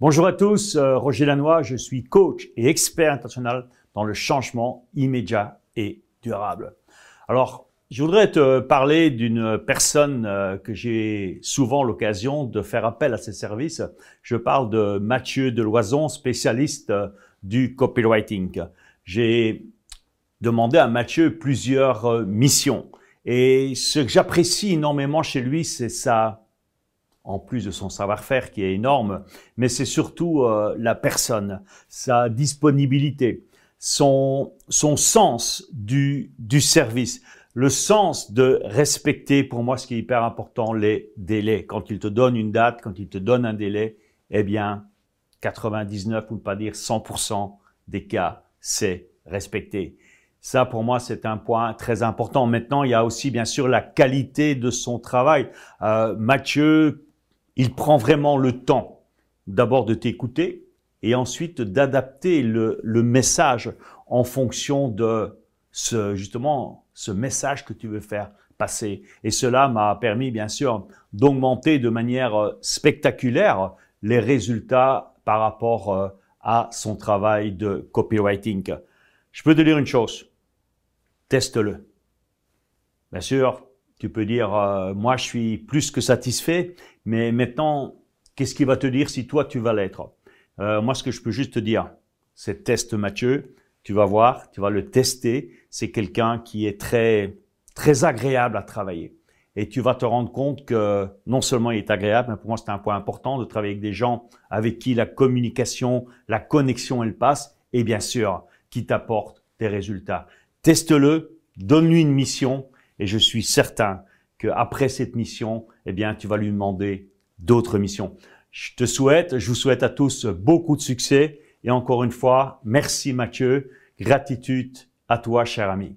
Bonjour à tous, euh, Roger Lanois, je suis coach et expert international dans le changement immédiat et durable. Alors, je voudrais te parler d'une personne euh, que j'ai souvent l'occasion de faire appel à ses services. Je parle de Mathieu Deloison, spécialiste euh, du copywriting. J'ai demandé à Mathieu plusieurs missions. Et ce que j'apprécie énormément chez lui, c'est sa en plus de son savoir-faire qui est énorme, mais c'est surtout euh, la personne, sa disponibilité, son, son sens du, du service, le sens de respecter, pour moi, ce qui est hyper important, les délais. Quand il te donne une date, quand il te donne un délai, eh bien, 99 ou pas dire 100% des cas, c'est respecté. Ça, pour moi, c'est un point très important. Maintenant, il y a aussi, bien sûr, la qualité de son travail. Euh, Mathieu il prend vraiment le temps d'abord de t'écouter et ensuite d'adapter le, message en fonction de ce, justement, ce message que tu veux faire passer. Et cela m'a permis, bien sûr, d'augmenter de manière euh, spectaculaire les résultats par rapport euh, à son travail de copywriting. Je peux te dire une chose. Teste-le. Bien sûr, tu peux dire, euh, moi, je suis plus que satisfait, mais maintenant, qu'est-ce qui va te dire si toi, tu vas l'être? Euh, Moi, ce que je peux juste te dire, c'est teste Mathieu. Tu vas voir, tu vas le tester. C'est quelqu'un qui est très, très agréable à travailler. Et tu vas te rendre compte que non seulement il est agréable, mais pour moi, c'est un point important de travailler avec des gens avec qui la communication, la connexion, elle passe. Et bien sûr, qui t'apportent des résultats. Teste-le, donne-lui une mission et je suis certain qu'après cette mission, eh bien, tu vas lui demander d'autres missions. Je te souhaite, je vous souhaite à tous beaucoup de succès et encore une fois, merci Mathieu, gratitude à toi, cher ami.